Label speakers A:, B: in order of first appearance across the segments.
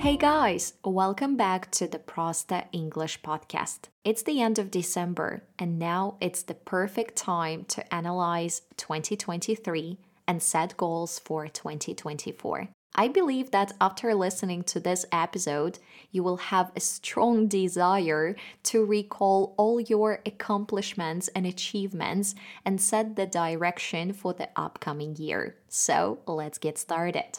A: Hey guys, welcome back to the Prosto English podcast. It's the end of December, and now it's the perfect time to analyze 2023 and set goals for 2024. I believe that after listening to this episode, you will have a strong desire to recall all your accomplishments and achievements and set the direction for the upcoming year. So, let's get started.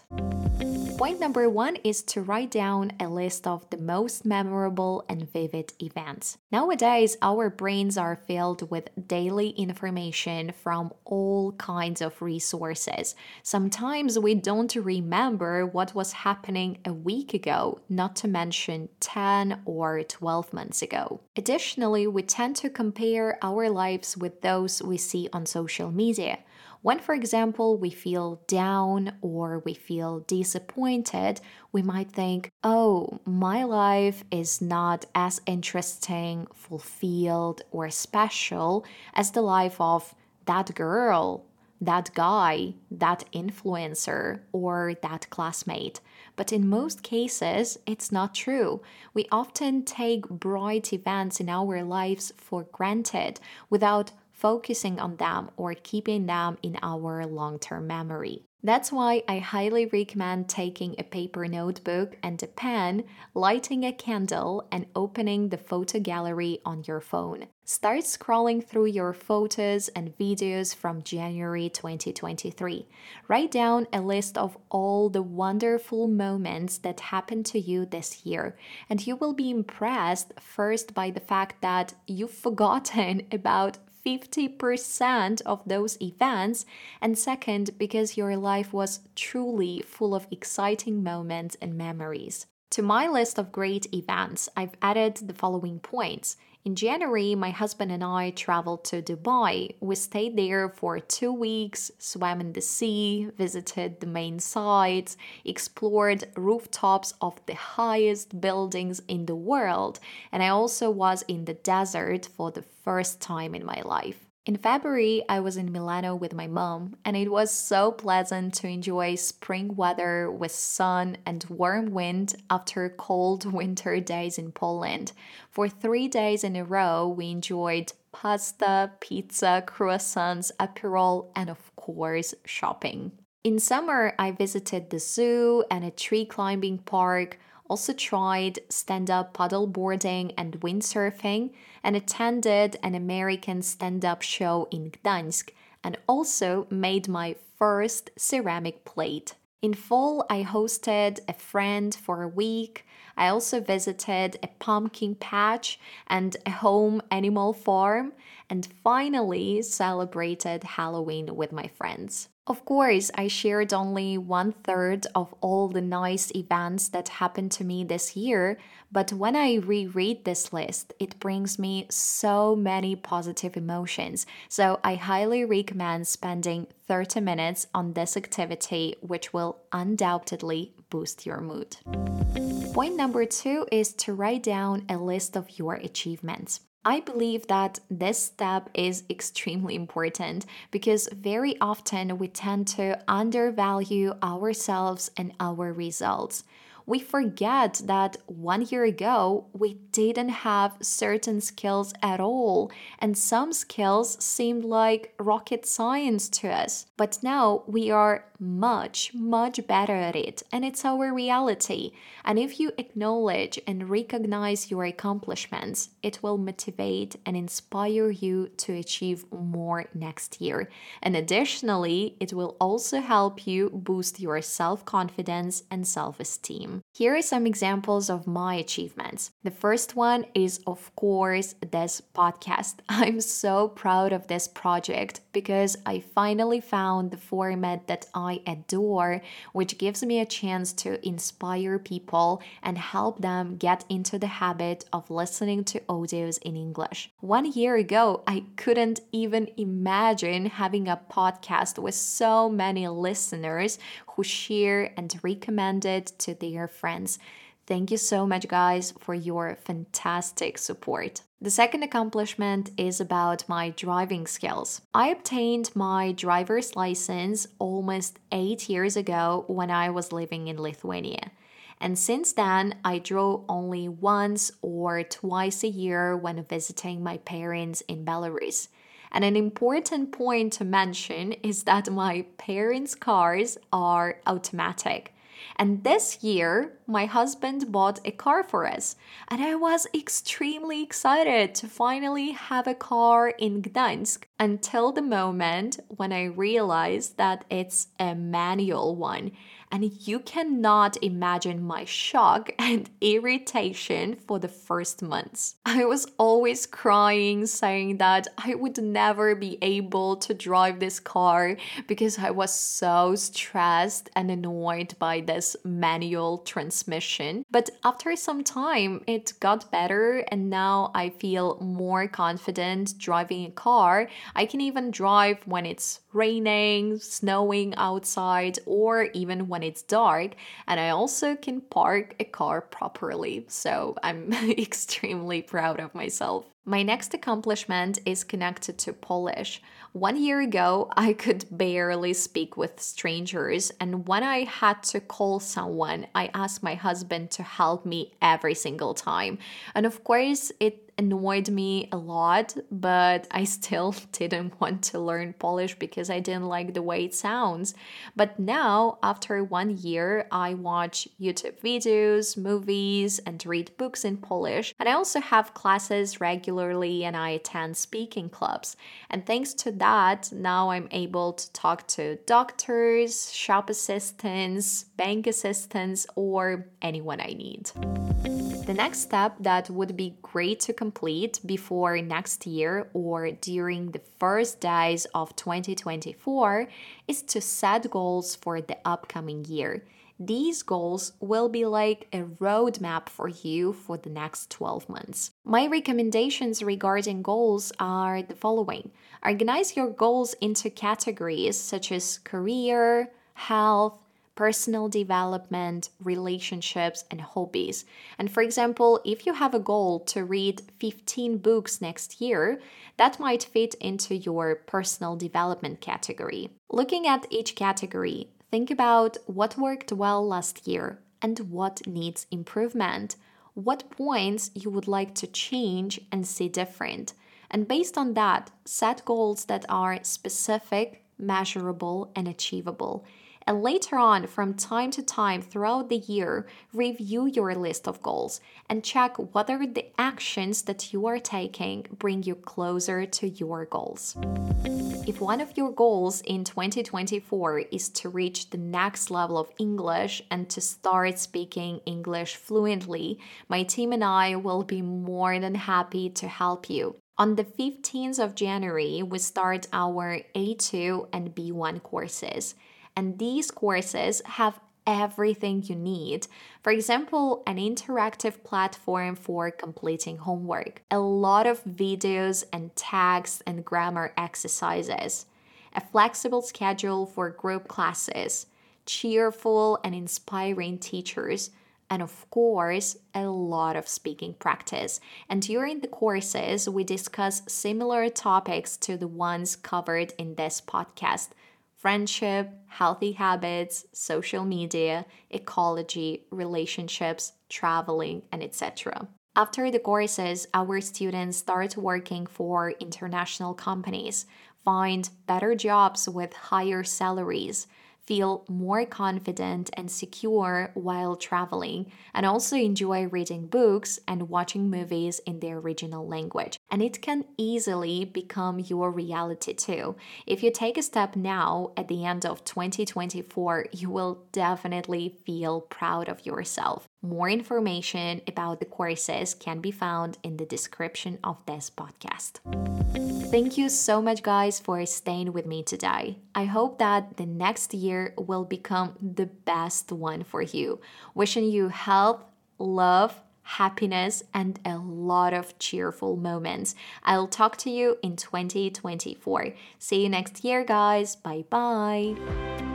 A: Point number one is to write down a list of the most memorable and vivid events. Nowadays, our brains are filled with daily information from all kinds of resources. Sometimes we don't remember what was happening a week ago, not to mention 10 or 12 months ago. Additionally, we tend to compare our lives with those we see on social media. When, for example, we feel down or we feel disappointed, we might think, oh, my life is not as interesting, fulfilled, or special as the life of that girl, that guy, that influencer, or that classmate. But in most cases, it's not true. We often take bright events in our lives for granted without focusing on them or keeping them in our long term memory. That's why I highly recommend taking a paper notebook and a pen, lighting a candle, and opening the photo gallery on your phone. Start scrolling through your photos and videos from January 2023. Write down a list of all the wonderful moments that happened to you this year, and you will be impressed first by the fact that you've forgotten about 50% of those events, and second, because your life was truly full of exciting moments and memories. To my list of great events, I've added the following points. In January, my husband and I traveled to Dubai. We stayed there for two weeks, swam in the sea, visited the main sites, explored rooftops of the highest buildings in the world, and I also was in the desert for the first time in my life. In February, I was in Milano with my mom, and it was so pleasant to enjoy spring weather with sun and warm wind after cold winter days in Poland. For three days in a row, we enjoyed pasta, pizza, croissants, aperol, and of course, shopping. In summer, I visited the zoo and a tree climbing park also tried stand up paddleboarding and windsurfing, and attended an American stand up show in Gdańsk, and also made my first ceramic plate. In fall, I hosted a friend for a week. I also visited a pumpkin patch and a home animal farm, and finally celebrated Halloween with my friends. Of course, I shared only one third of all the nice events that happened to me this year, but when I reread this list, it brings me so many positive emotions. So I highly recommend spending 30 minutes on this activity, which will undoubtedly boost your mood. Point number two is to write down a list of your achievements. I believe that this step is extremely important because very often we tend to undervalue ourselves and our results we forget that one year ago we didn't have certain skills at all, and some skills seemed like rocket science to us. But now we are much, much better at it, and it's our reality. And if you acknowledge and recognize your accomplishments, it will motivate and inspire you to achieve more next year. And additionally, it will also help you boost your self confidence and self esteem. Here are some examples of my achievements. The first one is, of course, this podcast. I'm so proud of this project because I finally found the format that I adore, which gives me a chance to inspire people and help them get into the habit of listening to audios in English. One year ago, I couldn't even imagine having a podcast with so many listeners who share and recommend it to their friends. Thank you so much, guys, for your fantastic support. The second accomplishment is about my driving skills. I obtained my driver's license almost eight years ago when I was living in Lithuania. And since then, I draw only once or twice a year when visiting my parents in Belarus. And an important point to mention is that my parents' cars are automatic. And this year, my husband bought a car for us, and I was extremely excited to finally have a car in Gdansk until the moment when I realized that it's a manual one and you cannot imagine my shock and irritation for the first months. I was always crying, saying that I would never be able to drive this car because I was so stressed and annoyed by this manual transmission. But after some time, it got better, and now I feel more confident driving a car. I can even drive when it's raining, snowing outside, or even when it's dark. And I also can park a car properly. So I'm extremely proud of myself. My next accomplishment is connected to Polish. One year ago, I could barely speak with strangers, and when I had to call someone, I asked my husband to help me every single time. And of course, it annoyed me a lot, but I still didn't want to learn Polish because I didn't like the way it sounds. But now, after one year, I watch YouTube videos, movies, and read books in Polish. And I also have classes regularly and I attend speaking clubs. And thanks to that, now I'm able to talk to doctors, shop assistants, bank assistants, or anyone I need. The next step that would be great to complete before next year or during the first days of 2024 is to set goals for the upcoming year. These goals will be like a roadmap for you for the next 12 months. My recommendations regarding goals are the following Organize your goals into categories such as career, health, personal development, relationships, and hobbies. And for example, if you have a goal to read 15 books next year, that might fit into your personal development category. Looking at each category, think about what worked well last year and what needs improvement. What points you would like to change and see different. And based on that, set goals that are specific, measurable, and achievable. And later on, from time to time throughout the year, review your list of goals and check whether the actions that you are taking bring you closer to your goals. If one of your goals in 2024 is to reach the next level of English and to start speaking English fluently, my team and I will be more than happy to help you. On the 15th of January, we start our A2 and B1 courses. And these courses have everything you need. For example, an interactive platform for completing homework, a lot of videos and text and grammar exercises, a flexible schedule for group classes, cheerful and inspiring teachers, and of course, a lot of speaking practice. And during the courses, we discuss similar topics to the ones covered in this podcast friendship, healthy habits, social media, ecology, relationships, traveling, and etc. After the courses, our students start working for international companies, find better jobs with higher salaries, feel more confident and secure while traveling, and also enjoy reading books and watching movies in their original language. And it can easily become your reality too. If you take a step now at the end of 2024, you will definitely feel proud of yourself. More information about the courses can be found in the description of this podcast. Thank you so much, guys, for staying with me today. I hope that the next year will become the best one for you. Wishing you health, love, happiness, and a lot of cheerful moments. I'll talk to you in 2024. See you next year, guys. Bye bye.